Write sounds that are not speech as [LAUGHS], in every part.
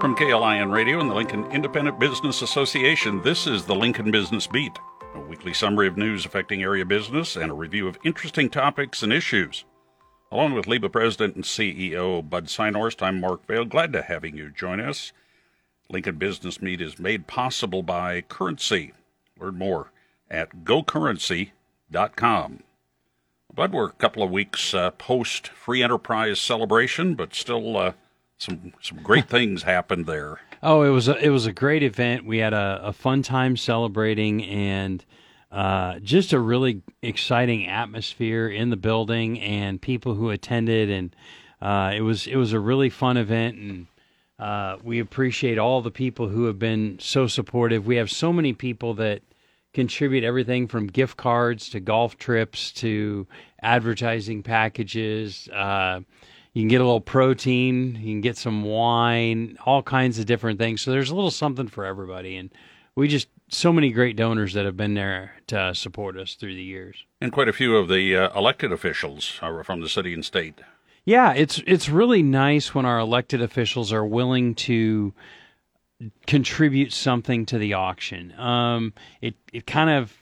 From KLIN Radio and the Lincoln Independent Business Association, this is the Lincoln Business Beat, a weekly summary of news affecting area business and a review of interesting topics and issues. Along with LIBA President and CEO Bud Synhorst, I'm Mark Vale. Glad to having you join us. Lincoln Business Beat is made possible by Currency. Learn more at gocurrency.com. Bud, we're a couple of weeks uh, post free enterprise celebration, but still uh, some some great [LAUGHS] things happened there. Oh, it was a, it was a great event. We had a, a fun time celebrating and uh, just a really exciting atmosphere in the building and people who attended and uh, it was it was a really fun event and uh, we appreciate all the people who have been so supportive. We have so many people that contribute everything from gift cards to golf trips to advertising packages. Uh, you can get a little protein, you can get some wine, all kinds of different things. So there's a little something for everybody, and we just so many great donors that have been there to support us through the years, and quite a few of the uh, elected officials are from the city and state. Yeah, it's it's really nice when our elected officials are willing to contribute something to the auction. Um, it it kind of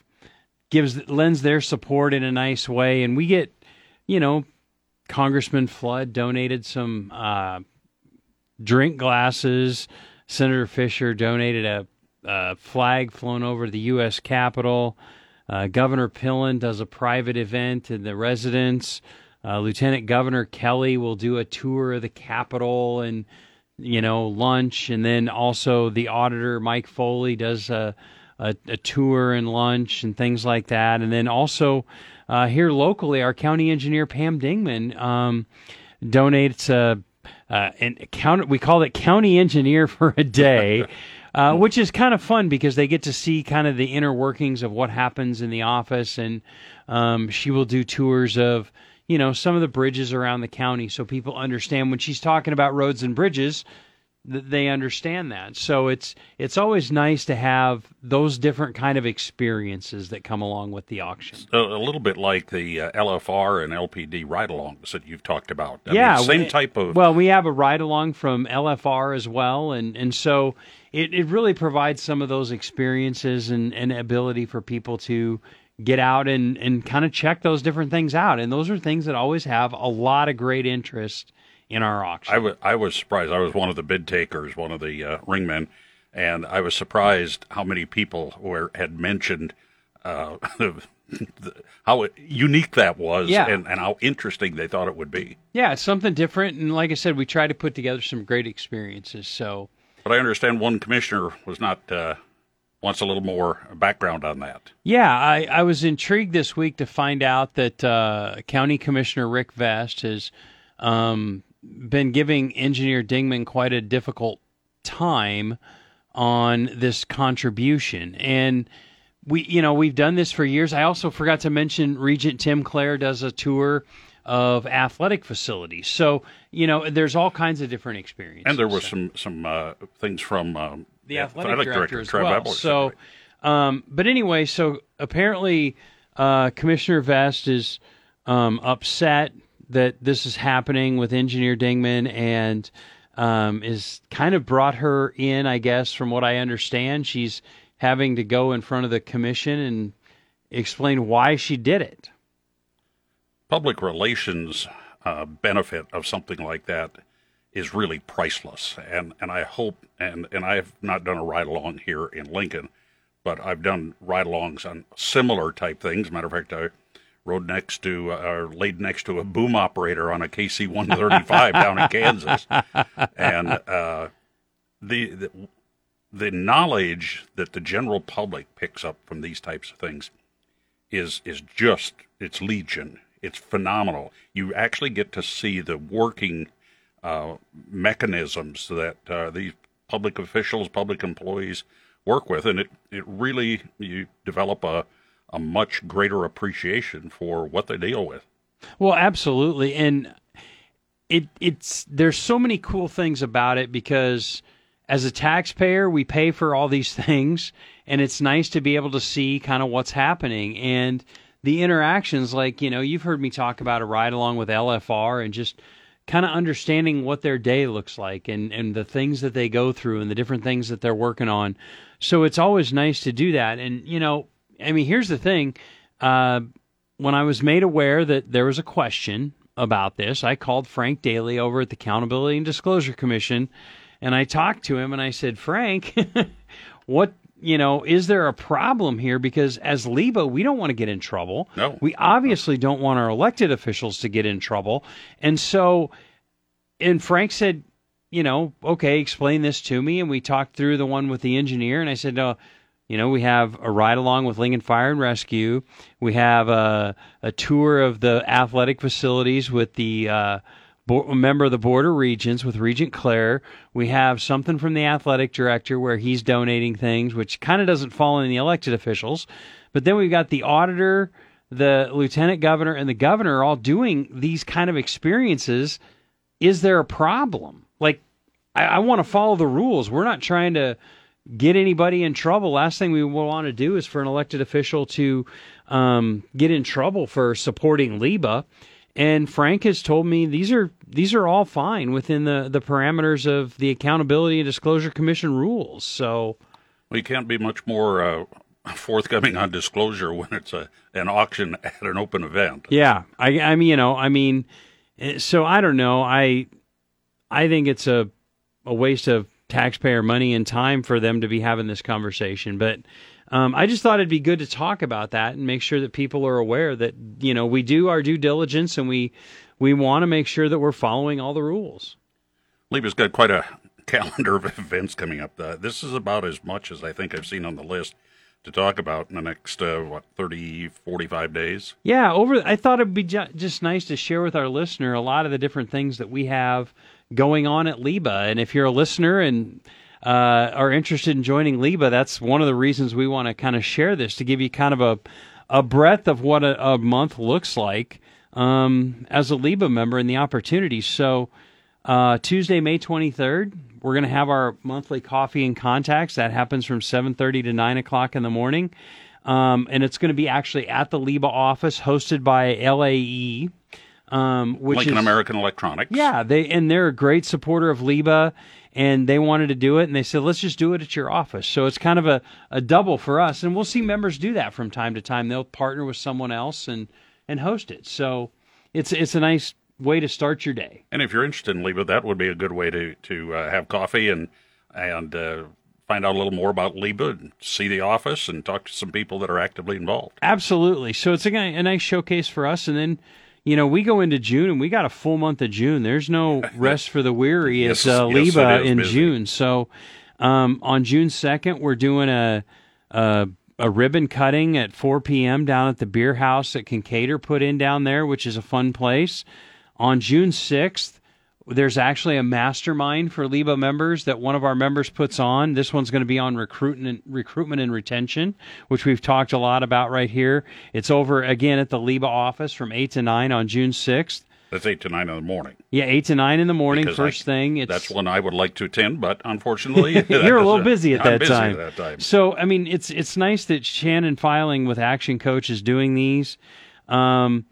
gives lends their support in a nice way, and we get you know Congressman Flood donated some uh, drink glasses. Senator Fischer donated a, a, flag flown over the U.S. Capitol. Uh, Governor Pillen does a private event in the residence. Uh, Lieutenant Governor Kelly will do a tour of the Capitol and you know lunch, and then also the auditor Mike Foley does a, a, a tour and lunch and things like that, and then also uh, here locally, our county engineer Pam Dingman um, donates a, uh, an account. We call it county engineer [LAUGHS] for a day. [LAUGHS] Uh, which is kind of fun because they get to see kind of the inner workings of what happens in the office, and um, she will do tours of you know some of the bridges around the county so people understand when she's talking about roads and bridges they understand that. So it's it's always nice to have those different kind of experiences that come along with the auction. A, a little bit like the uh, LFR and LPD ride-alongs that you've talked about. I yeah, mean, same we, type of. Well, we have a ride-along from LFR as well, and and so it it really provides some of those experiences and and ability for people to get out and and kind of check those different things out, and those are things that always have a lot of great interest in our auction. I, w- I was surprised. I was one of the bid takers, one of the uh, ringmen, and I was surprised how many people were had mentioned uh, [LAUGHS] how unique that was yeah. and, and how interesting they thought it would be. Yeah, it's something different. And like I said, we try to put together some great experiences. So, But I understand one commissioner was not. Uh, wants a little more background on that. Yeah, I, I was intrigued this week to find out that uh, County Commissioner Rick Vest has um, been giving engineer Dingman quite a difficult time on this contribution. And we you know we've done this for years. I also forgot to mention regent tim clare does a tour of athletic facilities. So you know there's all kinds of different experiences. And there were some some uh, things from um, the athletic, athletic director, director, as well so um, but anyway so apparently uh, commissioner vest is um, upset that this is happening with Engineer Dingman and um, is kind of brought her in, I guess, from what I understand. She's having to go in front of the commission and explain why she did it. Public relations uh, benefit of something like that is really priceless, and and I hope and and I have not done a ride along here in Lincoln, but I've done ride alongs on similar type things. Matter of fact, I rode next to uh, or laid next to a boom operator on a KC 135 down in Kansas, and uh, the, the the knowledge that the general public picks up from these types of things is is just it's legion. It's phenomenal. You actually get to see the working uh, mechanisms that uh, these public officials, public employees work with, and it it really you develop a a much greater appreciation for what they deal with. Well, absolutely, and it it's there's so many cool things about it because as a taxpayer we pay for all these [LAUGHS] things, and it's nice to be able to see kind of what's happening and the interactions. Like you know, you've heard me talk about a ride along with LFR and just kind of understanding what their day looks like and, and the things that they go through and the different things that they're working on. So it's always nice to do that. And, you know, I mean, here's the thing. Uh, when I was made aware that there was a question about this, I called Frank Daly over at the Accountability and Disclosure Commission and I talked to him and I said, Frank, [LAUGHS] what you know, is there a problem here? Because as LIBA, we don't want to get in trouble. No. We obviously don't want our elected officials to get in trouble. And so, and Frank said, you know, okay, explain this to me. And we talked through the one with the engineer. And I said, no, you know, we have a ride along with Lincoln Fire and Rescue. We have a, a tour of the athletic facilities with the, uh, a member of the Board of Regents with Regent Clare. We have something from the athletic director where he's donating things, which kind of doesn't fall in the elected officials. But then we've got the auditor, the lieutenant governor, and the governor all doing these kind of experiences. Is there a problem? Like, I, I want to follow the rules. We're not trying to get anybody in trouble. Last thing we want to do is for an elected official to um, get in trouble for supporting LIBA. And Frank has told me these are these are all fine within the, the parameters of the Accountability and Disclosure Commission rules. So we can't be much more uh, [LAUGHS] forthcoming on disclosure when it's a an auction [LAUGHS] at an open event. Yeah, I, I mean, you know, I mean, eh, so I don't know. I I think it's a a waste of taxpayer money and time for them to be having this conversation, but um, I just thought it'd be good to talk about that and make sure that people are aware that you know we do our due diligence and we we want to make sure that we're following all the rules. LIBA's got quite a [LAUGHS] calendar of events coming up. Uh, this is about as much as I think I've seen on the list to talk about in the next uh, what 30 45 days yeah over i thought it'd be ju- just nice to share with our listener a lot of the different things that we have going on at liba and if you're a listener and uh, are interested in joining LIBA, that's one of the reasons we want to kind of share this to give you kind of a a breadth of what a, a month looks like um, as a LIBA member and the opportunities. So uh, Tuesday, May 23rd, we're going to have our monthly coffee and contacts. That happens from 7:30 to 9 o'clock in the morning, um, and it's going to be actually at the LIBA office, hosted by LAE. Um, which Lincoln is, American Electronics. Yeah, they and they're a great supporter of LIBA and they wanted to do it and they said let's just do it at your office so it's kind of a, a double for us and we'll see members do that from time to time they'll partner with someone else and and host it so it's it's a nice way to start your day and if you're interested in LIBA, that would be a good way to to uh, have coffee and and uh, find out a little more about LIBA and see the office and talk to some people that are actively involved. Absolutely. So it's a, a nice showcase for us. And then you know, we go into June and we got a full month of June. There's no [LAUGHS] rest for the weary. It's uh, yes, LIBA it in busy. June. So um, on June 2nd, we're doing a, a, a ribbon cutting at 4 p.m. down at the beer house that Kinkaider put in down there, which is a fun place. On June 6th, there's actually a mastermind for LIBA members that one of our members puts on. This one's going to be on recruitment, recruitment and retention, which we've talked a lot about right here. It's over again at the LIBA office from eight to nine on June sixth. That's eight to nine in the morning. Yeah, eight to nine in the morning. Because first I, thing. It's, that's when I would like to attend, but unfortunately, [LAUGHS] you're a little busy at that busy time. At that time. So I mean, it's it's nice that Shannon Filing with Action Coach is doing these. Um,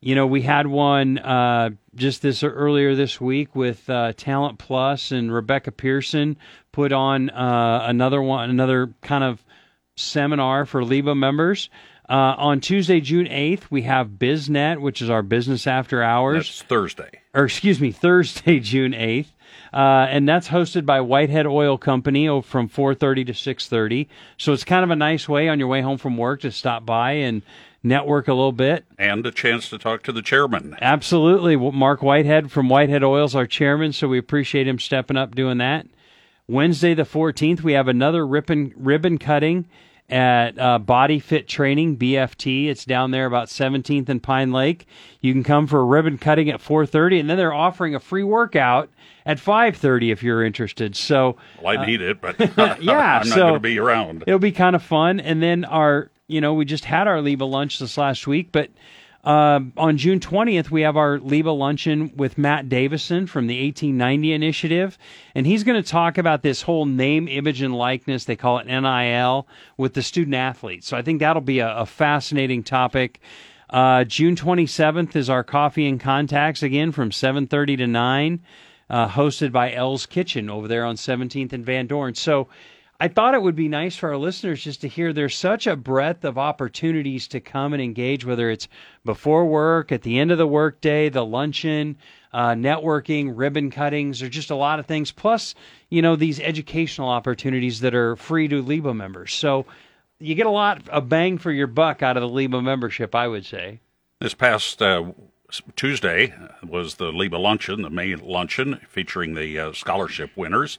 you know, we had one uh, just this earlier this week with uh, Talent Plus and Rebecca Pearson put on uh, another one, another kind of seminar for LIBA members. Uh, on Tuesday, June 8th, we have BizNet, which is our business after hours. That's Thursday. Or excuse me, [LAUGHS] Thursday, June 8th. Uh, and that's hosted by Whitehead Oil Company from 4:30 to 6:30. So it's kind of a nice way on your way home from work to stop by and network a little bit. And a chance to talk to the chairman. Absolutely. Mark Whitehead from Whitehead Oils, our chairman, so we appreciate him stepping up doing that. Wednesday, the 14th, we have another ribbon, ribbon cutting at uh, Body Fit Training, BFT. It's down there about 17th and Pine Lake. You can come for a ribbon cutting at 4.30, and then they're offering a free workout at 5.30 if you're interested. So, well, I need uh, it, but [LAUGHS] yeah, [LAUGHS] I'm not so going to be around. It'll be kind of fun. And then our you know, we just had our LIBA lunch this last week, but uh, on June 20th, we have our LIBA luncheon with Matt Davison from the 1890 Initiative, and he's going to talk about this whole name, image, and likeness. They call it NIL with the student athletes. So I think that'll be a, a fascinating topic. Uh, June 27th is our coffee and contacts again from 7:30 to 9, uh, hosted by L's Kitchen over there on 17th and Van Dorn. So I thought it would be nice for our listeners just to hear there's such a breadth of opportunities to come and engage, whether it's before work, at the end of the workday, the luncheon, uh, networking, ribbon cuttings, or just a lot of things. Plus, you know, these educational opportunities that are free to LIBA members. So you get a lot of bang for your buck out of the LIBA membership, I would say. This past uh, Tuesday was the LIBA luncheon, the May luncheon featuring the uh, scholarship winners.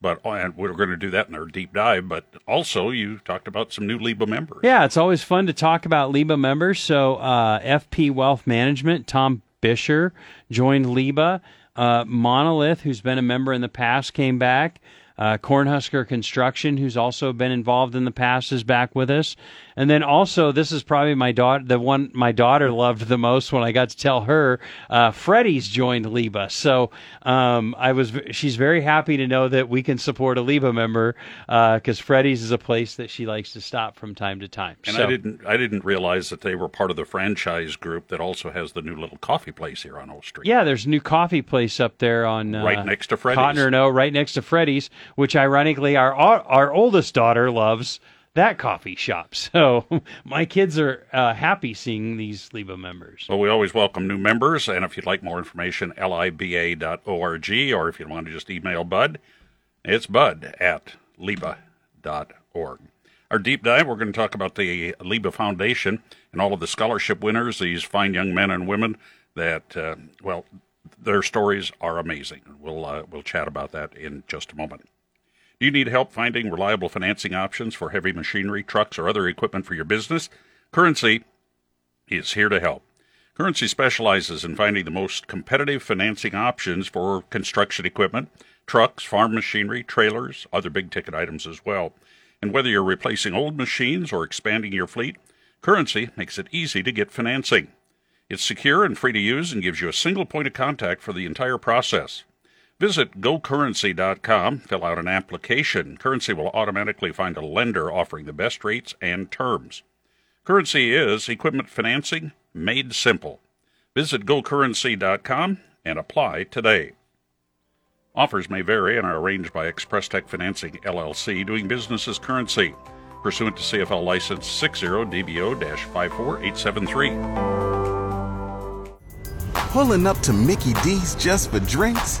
But oh, and we're going to do that in our deep dive. But also, you talked about some new LIBA members. Yeah, it's always fun to talk about LIBA members. So, uh, FP Wealth Management, Tom Bisher joined LIBA. Uh, Monolith, who's been a member in the past, came back. Uh, Cornhusker Construction, who's also been involved in the past, is back with us. And then also, this is probably my daughter, the one my daughter loved the most when I got to tell her. Uh, Freddie's joined LIBA, so um, I was. She's very happy to know that we can support a LIBA member because uh, Freddie's is a place that she likes to stop from time to time. And so, I didn't, I didn't realize that they were part of the franchise group that also has the new little coffee place here on O Street. Yeah, there's a new coffee place up there on uh, right next to Freddie's. Cotton or no, right next to Freddie's, which ironically our our oldest daughter loves that coffee shop. [LAUGHS] So my kids are uh, happy seeing these LIBA members. Well, we always welcome new members, and if you'd like more information, liba.org, or if you want to just email Bud, it's bud at liba.org. Our deep dive, we're going to talk about the LIBA Foundation and all of the scholarship winners, these fine young men and women that, uh, well, their stories are amazing. We'll, uh, we'll chat about that in just a moment. Do you need help finding reliable financing options for heavy machinery, trucks, or other equipment for your business? Currency is here to help. Currency specializes in finding the most competitive financing options for construction equipment, trucks, farm machinery, trailers, other big ticket items as well. And whether you're replacing old machines or expanding your fleet, Currency makes it easy to get financing. It's secure and free to use and gives you a single point of contact for the entire process. Visit gocurrency.com, fill out an application. Currency will automatically find a lender offering the best rates and terms. Currency is equipment financing made simple. Visit gocurrency.com and apply today. Offers may vary and are arranged by Express Tech Financing LLC, doing business as currency, pursuant to CFL license 60 DBO 54873. Pulling up to Mickey D's just for drinks?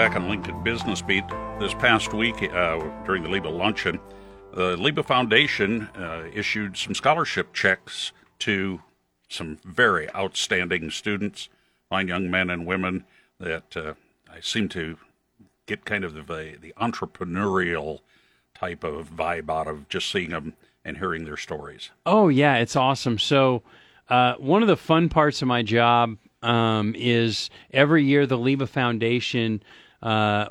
Back on Lincoln Business Beat this past week uh, during the LIBA luncheon, the LIBA Foundation uh, issued some scholarship checks to some very outstanding students, fine young men and women that uh, I seem to get kind of the, the entrepreneurial type of vibe out of just seeing them and hearing their stories. Oh yeah, it's awesome. So uh, one of the fun parts of my job um, is every year the LIBA Foundation uh,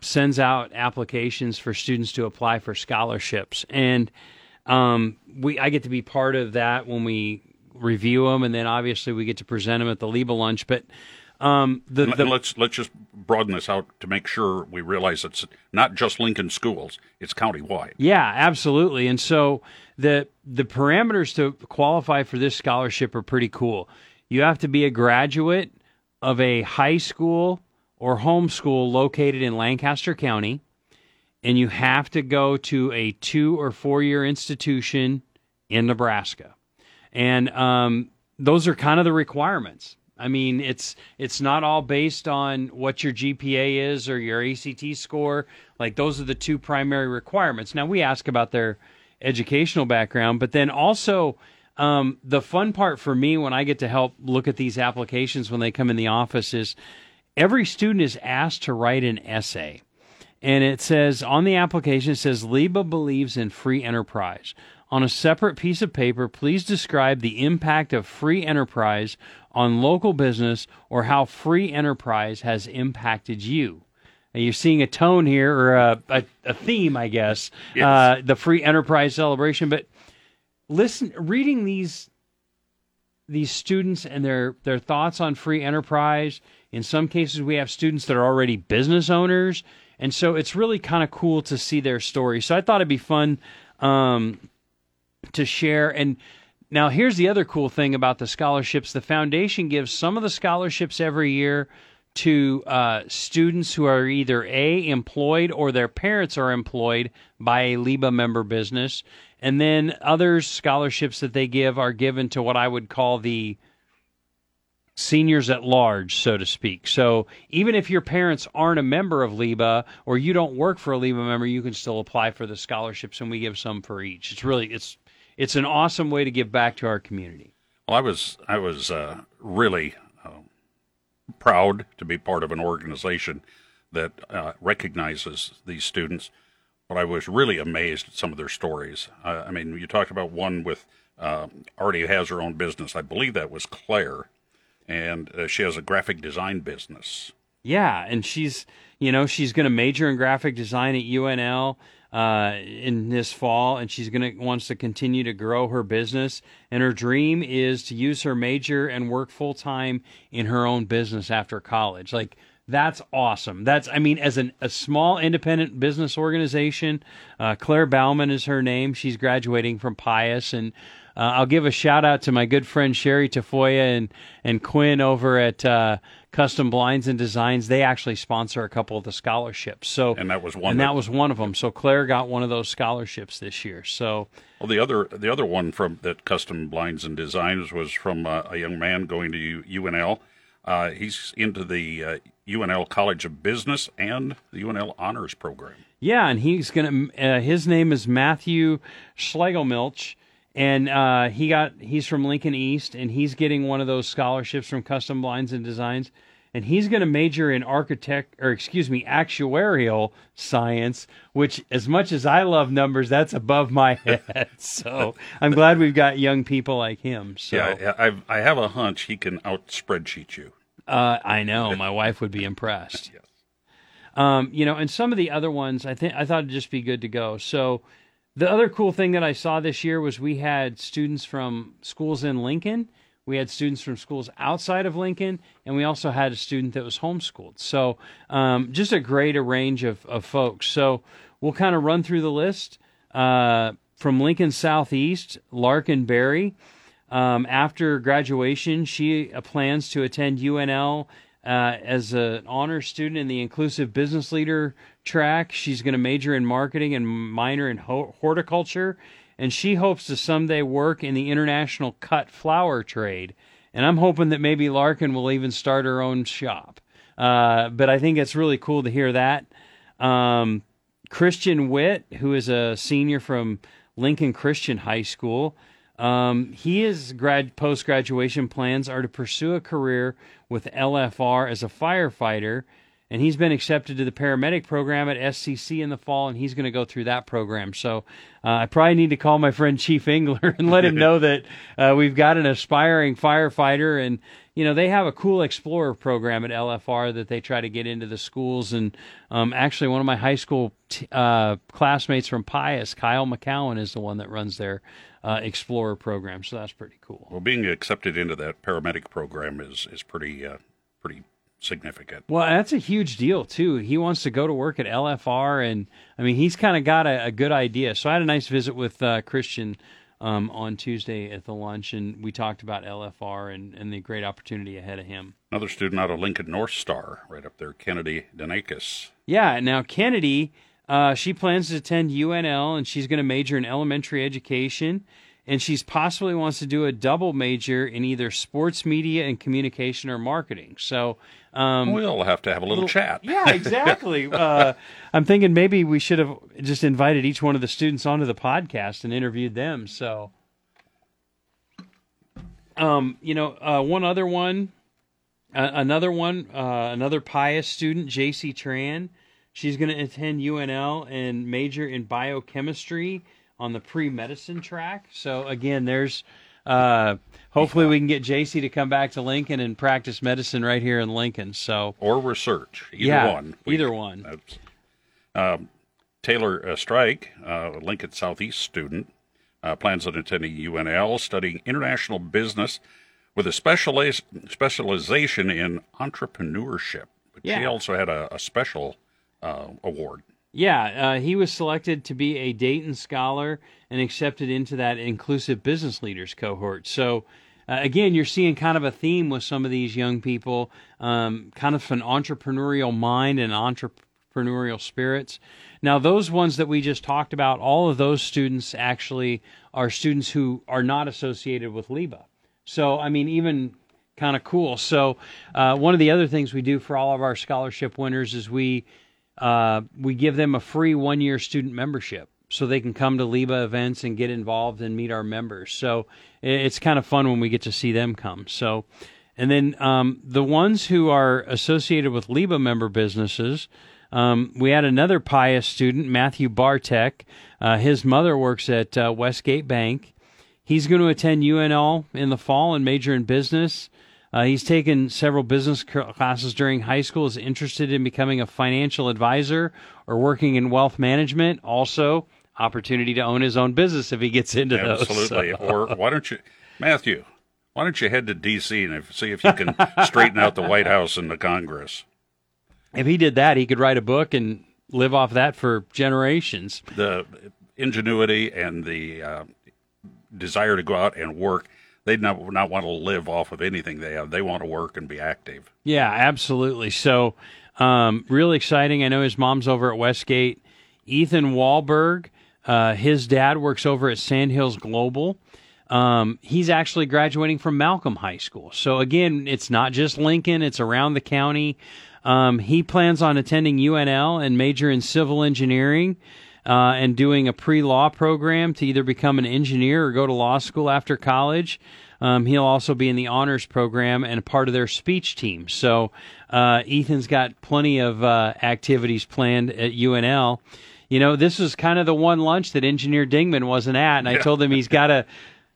sends out applications for students to apply for scholarships, and um, we I get to be part of that when we review them, and then obviously we get to present them at the LIBA lunch. But um, the, the, let's let's just broaden this out to make sure we realize it's not just Lincoln schools; it's countywide. Yeah, absolutely. And so the the parameters to qualify for this scholarship are pretty cool. You have to be a graduate of a high school or homeschool located in Lancaster County, and you have to go to a two or four year institution in Nebraska. And um, those are kind of the requirements. I mean, it's it's not all based on what your GPA is or your ACT score. Like those are the two primary requirements. Now we ask about their educational background, but then also um, the fun part for me when I get to help look at these applications when they come in the office is every student is asked to write an essay. And it says on the application, it says LIBA believes in free enterprise. On a separate piece of paper, please describe the impact of free enterprise on local business or how free enterprise has impacted you. And you're seeing a tone here or a, a, a theme, I guess, Yes. uh, the free enterprise celebration. But listen, reading these these students and their their thoughts on free enterprise. In some cases, we have students that are already business owners, and so it's really kind of cool to see their story. So I thought it'd be fun um, to share. And now here's the other cool thing about the scholarships: the foundation gives some of the scholarships every year to uh, students who are either a employed or their parents are employed by a LIBA member business, and then other scholarships that they give are given to what I would call the seniors at large, so to speak. So even if your parents aren't a member of LIBA or you don't work for a LIBA member, you can still apply for the scholarships, and we give some for each. It's really it's it's an awesome way to give back to our community. Well, I was I was uh, really proud to be part of an organization that uh, recognizes these students, but I was really amazed at some of their stories. Uh, I mean, you talked about one with uh, already has her own business. I believe that was Claire, and uh, she has a graphic design business. Yeah, and she's you know she's going to major in graphic design at UNL uh, in this fall, and she's to wants to continue to grow her business. And her dream is to use her major and work full time in her own business after college. Like that's awesome. That's I mean, as an, a small independent business organization, uh, Claire Bauman is her name. She's graduating from Pius and. Uh, I'll give a shout out to my good friend Sherry Tafoya and and Quinn over at uh, Custom Blinds and Designs. They actually sponsor a couple of the scholarships. So And that was one And that- that was one of them. So Claire got one of those scholarships this year. So Well, the other the other one from that custom blinds and designs was from uh, a young man going to UNL. Uh, he's into the uh, UNL College of Business and the UNL Honors Program. yeah, and he's gonna. Uh, his name is Matthew Schlegelmilch. And uh, he got he's from Lincoln East, and he's getting one of those scholarships from Custom Blinds and Designs. and he's going to major in architect or excuse me actuarial science which as much as i love numbers that's above my [LAUGHS] head. So i'm glad we've got young people like him so. Yeah, I, I've, I have a hunch he can out spreadsheet you. uh, i know. My wife would be impressed. [LAUGHS] Um, you know and some of the other ones i think i thought it'd just be good to go. So the other cool thing that i saw this year was we had students from schools in lincoln we had students from schools outside of Lincoln, and we also had a student that was homeschooled. So, um, just a great range of, of folks. So, we'll kind of run through the list. Uh, from Lincoln Southeast, Larkin Berry. Um, after graduation, she uh, plans to attend UNL uh, as an honor student in the inclusive business leader track. She's going to major in marketing and minor in horticulture and she hopes to someday work in the international cut flower trade. And I'm hoping that maybe Larkin will even start her own shop. Uh, but I think it's really cool to hear that. Um, Christian Witt, who is a senior from Lincoln Christian High School, um, he his grad post graduation plans are to pursue a career with LFR as a firefighter and he's been accepted to the paramedic program at SCC in the fall, and he's going to go through that program. So uh, I probably need to call my friend Chief Engler [LAUGHS] and let him know that uh, we've got an aspiring firefighter, and you know they have a cool Explorer program at LFR that they try to get into the schools. And um, actually, one of my high school t- uh, classmates from Pius, Kyle McCowan, is the one that runs their uh, Explorer program. So that's pretty cool. Well, being accepted into that paramedic program is is pretty uh, pretty significant. Well, that's a huge deal too. He wants to go to work at LFR, and I mean, he's kind of got a, a, good idea. So I had a nice visit with uh, Christian um, on Tuesday at the lunch, and we talked about LFR and, and the great opportunity ahead of him. Another student out of Lincoln North Star, right up there, Kennedy Danakis. Yeah, now Kennedy, uh, she plans to attend UNL, and she's going to major in elementary education. And she's possibly wants to do a double major in either sports media and communication or marketing. So um, we'll have to have a little, chat. Yeah, exactly. [LAUGHS] uh, I'm thinking maybe we should have just invited each one of the students onto the podcast and interviewed them. So, um, you know, uh, one other one, uh, another one, uh, another Pius student, J.C. Tran. She's going to attend UNL and major in biochemistry on the pre medicine track. So again, there's uh, hopefully, we can get JC to come back to Lincoln and practice medicine right here in Lincoln. So or research, either yeah, one. either one. Um, Taylor uh, Strike, uh, Lincoln Southeast student, uh, plans on attending UNL, studying international business with a specializ- specialization in entrepreneurship. But Yeah. she also had a, a special uh, award. Yeah, uh, he was selected to be a Dayton Scholar and accepted into that inclusive business leaders cohort. So, uh, again, you're seeing kind of a theme with some of these young people, um, kind of an entrepreneurial mind and entrepreneurial spirits. Now, those ones that we just talked about, all of those students actually are students who are not associated with LIBA. So, I mean, even kind of cool. So, uh, one of the other things we do for all of our scholarship winners is we uh, we give them a free one year student membership so they can come to LIBA events and get involved and meet our members. So it's kind of fun when we get to see them come. So, and then um, the ones who are associated with LIBA member businesses, um, we had another Pius student, Matthew Bartek. Uh, his mother works at uh, Westgate Bank. He's going to attend UNL in the fall and major in business. Uh, he's taken several business classes during high school. Is interested in becoming a financial advisor or working in wealth management. Also, opportunity to own his own business if he gets into those. Absolutely. Or why don't you, Matthew? Why don't you head to D.C. and see if you can straighten out the White House and the Congress? if he did that, he could write a book and live off that for generations. the ingenuity and the uh, desire to go out and work. They not not want to live off of anything they have. They want to work and be active. Yeah, absolutely. So, um, really exciting. I know his mom's over at Westgate. Ethan Wahlberg, uh, his dad works over at Sandhills Global. Um, he's actually graduating from Malcolm High School. So again, it's not just Lincoln; it's around the county. Um, he plans on attending UNL and major in civil engineering. Uh, and doing a pre-law program to either become an engineer or go to law school after college. Um, he'll also be in the honors program and a part of their speech team. So uh, Ethan's got plenty of uh, activities planned at UNL. You know, this was kind of the one lunch that Engineer Dingman wasn't at, and I told him he's got to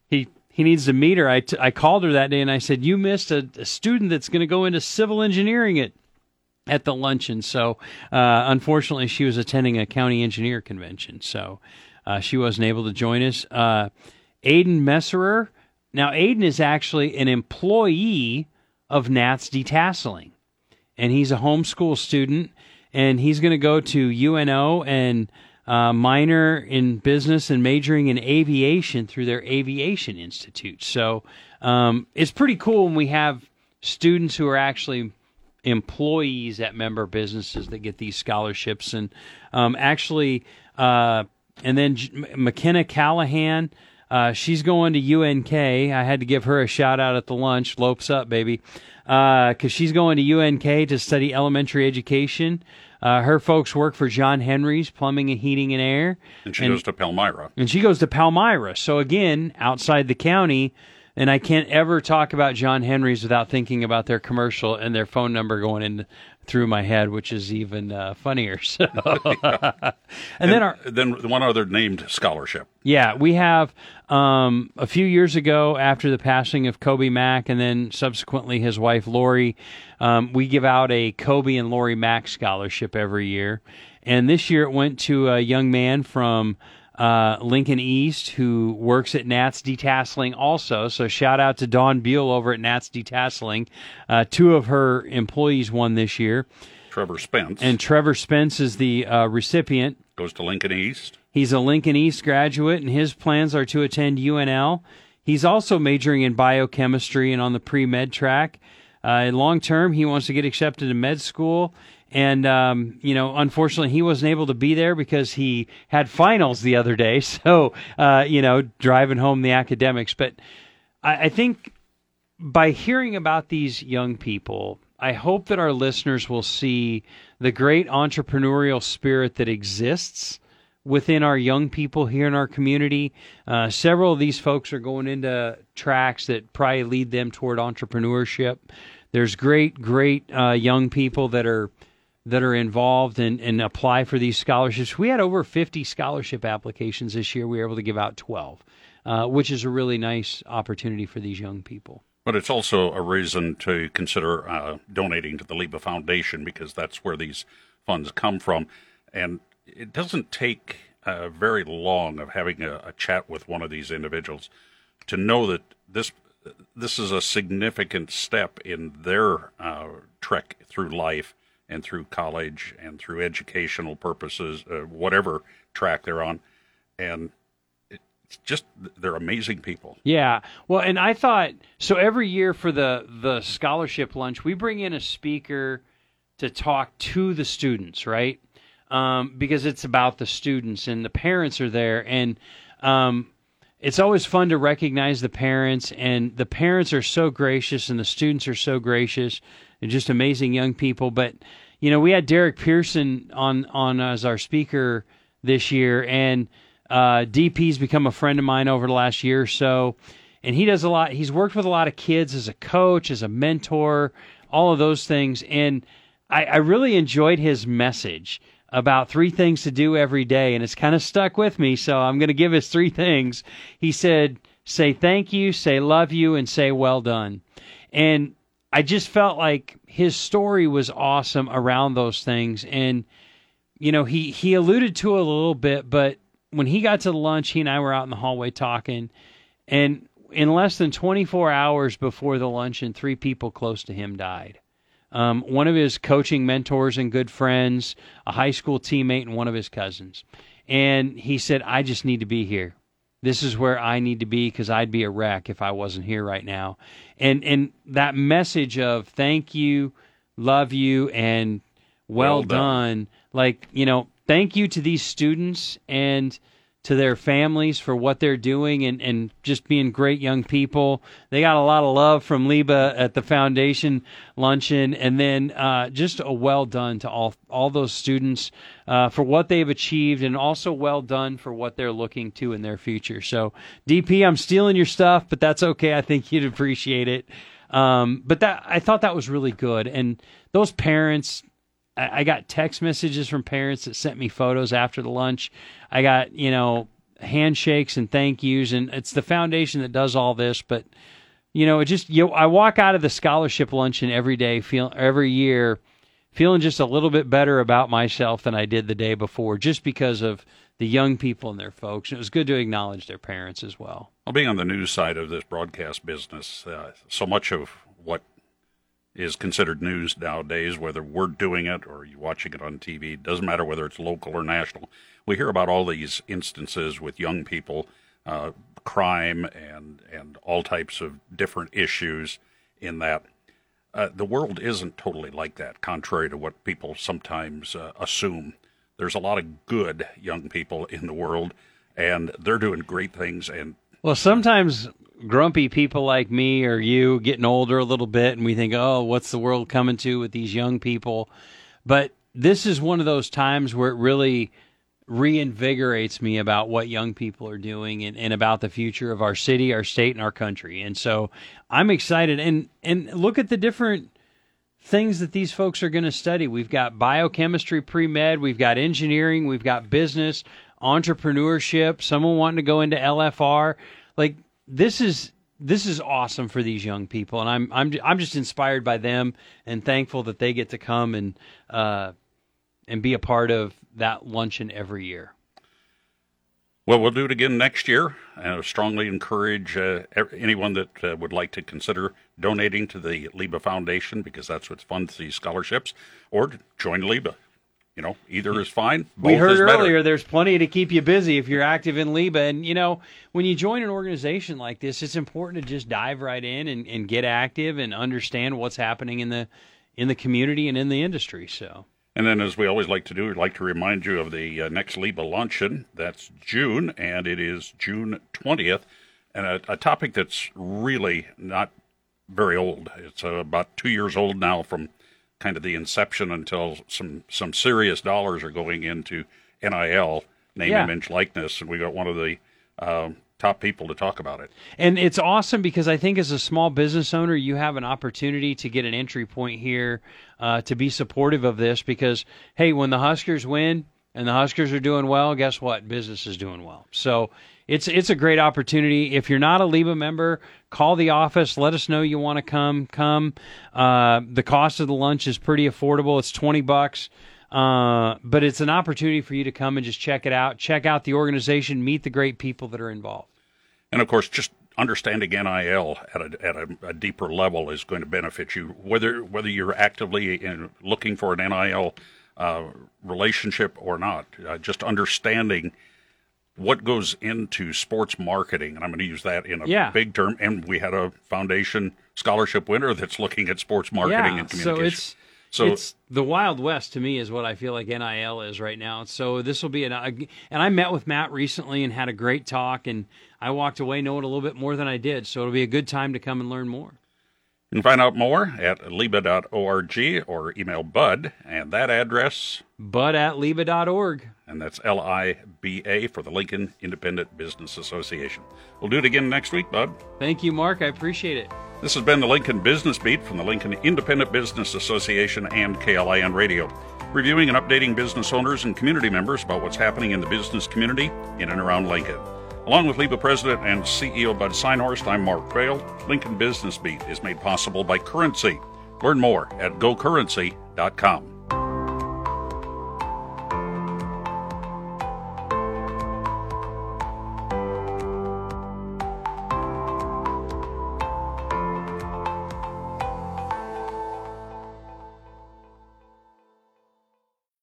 he he needs to meet her. I, t- I called her that day and I said, "You missed a, a student that's going to go into civil engineering at at the luncheon." So uh, unfortunately, she was attending a county engineer convention, so uh, she wasn't able to join us. Uh, Aiden Messerer. Now, Aiden is actually an employee of Nats Detasseling, and he's a homeschool student, and he's going to go to UNO and uh, minor in business and majoring in aviation through their aviation institute. So um, it's pretty cool when we have students who are actually employees at member businesses that get these scholarships, and um, actually, uh, and then J- McKenna Callahan. Uh, she's going to UNK. I had to give her a shout out at the lunch. Lopes up, baby. Because she's going to UNK to study elementary education. Uh, her folks work for John Henry's Plumbing and Heating and Air. And she goes to Palmyra. And she goes to Palmyra. So again, outside the county, and I can't ever talk about John Henry's without thinking about their commercial and their phone number going in through my head, which is even uh, funnier. [LAUGHS] So, and then our Then one other named scholarship. yeah, we have um, a few years ago after the passing of Coby Mach, and then subsequently his wife Lori. Um, we give out a Coby and Lori Mach scholarship every year, and this year it went to a young man from uh, Lincoln East who works at Nats Detasseling also. So shout out to Dawn Buell over at Nats Detasseling. Uh, two of her employees won this year, Trevor Spence and Trevor Spence is the uh, recipient. goes to Lincoln East. He's a Lincoln East graduate, and his plans are to attend UNL. He's also majoring in biochemistry and on the pre med track. Uh, long term, he wants to get accepted to med school. And, um, you know, unfortunately, he wasn't able to be there because he had finals the other day. [LAUGHS] So, uh, you know, driving home the academics. But I, I think by hearing about these young people, I hope that our listeners will see the great entrepreneurial spirit that exists within our young people here in our community. Uh, several of these folks are going into tracks that probably lead them toward entrepreneurship. There's great, great uh, young people that are that are involved and, and apply for these scholarships. We had over 50 scholarship applications this year. We were able to give out 12, uh, which is a really nice opportunity for these young people. But it's also a reason to consider uh, donating to the Liba Foundation because that's where these funds come from. And it doesn't take uh, very long of having a, a, chat with one of these individuals to know that this this is a significant step in their uh, trek through life and through college and through educational purposes, uh, whatever track they're on, and it's just they're amazing people. Yeah. Well, and I thought so every year for the the scholarship lunch, we bring in a speaker to talk to the students, right? Um, because it's about the students and the parents are there and um, it's always fun to recognize the parents and the parents are so gracious and the students are so gracious and just amazing young people but you know we had Derek Pearson on on as our speaker this year and uh, DP's become a friend of mine over the last year or so, and he does a lot. He's worked with a lot of kids as a coach, as a mentor, all of those things. And I, I really enjoyed his message about three things to do every day, and it's kind of stuck with me. So I'm going to give his three things. He said, "Say thank you, say love you, and say well done." And I just felt like his story was awesome around those things, and you know he he alluded to it a little bit, but when he got to lunch, he and I were out in the hallway talking, and in less than 24 hours before the luncheon, three people close to him died. Um, one of his coaching mentors and good friends, a high school teammate, and one of his cousins. And he said, I just need to be here. This is where I need to be because I'd be a wreck if I wasn't here right now. And and that message of thank you, love you, and well, well done. done. Like you know, thank you to these students and to their families for what they're doing and, and just being great young people. They got a lot of love from Liba at the foundation luncheon, and then uh, just a well done to all all those students uh, for what they've achieved, and also well done for what they're looking to in their future. So, DP, I'm stealing your stuff, but that's okay. I think you'd appreciate it. Um, but that I thought that was really good, and those parents I, I got text messages from parents that sent me photos after the lunch. I got you know handshakes and thank yous, and it's the foundation that does all this. But you know, it just you. I walk out of the scholarship luncheon every day, feel every year, feeling just a little bit better about myself than I did the day before, just because of the young people and their folks. And it was good to acknowledge their parents as well. Well, being on the news side of this broadcast business, uh, so much of what is considered news nowadays, whether we're doing it or you're watching it on TV. It doesn't matter whether it's local or national. We hear about all these instances with young people, uh, crime and and all types of different issues. In that, uh, the world isn't totally like that, contrary to what people sometimes uh, assume. There's a lot of good young people in the world, and they're doing great things. And well, sometimes grumpy people like me or you getting older a little bit and we think, oh, what's the world coming to with these young people? But this is one of those times where it really reinvigorates me about what young people are doing and, and about the future of our city, our state, and our country. And so I'm excited. And, and look at the different things that these folks are going to study. We've got biochemistry pre med, we've got engineering, we've got business, entrepreneurship, someone wanting to go into LFR. Like this is this is awesome for these young people, and I'm I'm I'm just inspired by them and thankful that they get to come and uh, and be a part of that luncheon every year. Well, we'll do it again next year. and I strongly encourage uh, anyone that uh, would like to consider donating to the Liba Foundation because that's what funds these scholarships, or join Liba. You know, either is fine. [LAUGHS] We heard is better. earlier there's plenty to keep you busy if you're active in LIBA. And, you know, when you join an organization like this, it's important to just dive right in and, and get active and understand what's happening in the in the community and in the industry. So. And then, as we always like to do, we'd like to remind you of the uh, next LIBA luncheon. That's June, and it is June 20th. And a, a topic that's really not very old. It's uh, about two years old now from kind of the inception until some, some serious dollars are going into NIL, name, Yeah. image, likeness. And we got one of the uh, top people to talk about it. And it's awesome because I think as a small business owner, you have an opportunity to get an entry point here uh, to be supportive of this. Because hey, when the Huskers win and the Huskers are doing well, guess what? Business is doing well. So it's it's a great opportunity. If you're not a LIBA member, call the office. Let us know you want to come. Come. Uh, the cost of the lunch is pretty affordable. It's twenty bucks. Uh, but it's an opportunity for you to come and just check it out, check out the organization, meet the great people that are involved. And of course, just understanding NIL at a, at a, a deeper level is going to benefit you, whether whether you're actively in, looking for an NIL uh, relationship or not. Uh, just understanding what goes into sports marketing, and I'm going to use that in a Yeah. big term. And we had a foundation scholarship winner that's looking at sports marketing and so it's So- it's the wild west to me is what I feel like NIL is right now. So this will be an and I met with Matt recently and had a great talk and I walked away knowing a little bit more than I did. So it'll be a good time to come and learn more. You can find out more at liba.org or email Bud, and that address Bud at liba.org. and that's L I B A for the Lincoln Independent Business Association. We'll do it again next week, Bud. Thank you, Mark. I appreciate it. This has been the Lincoln Business Beat from the Lincoln Independent Business Association and KLIN Radio, reviewing and updating business owners and community members about what's happening in the business community in and around Lincoln. Along with LIBA President and CEO Bud Synhorst, I'm Mark Vail. Lincoln Business Beat is made possible by Currency. Learn more at gocurrency.com.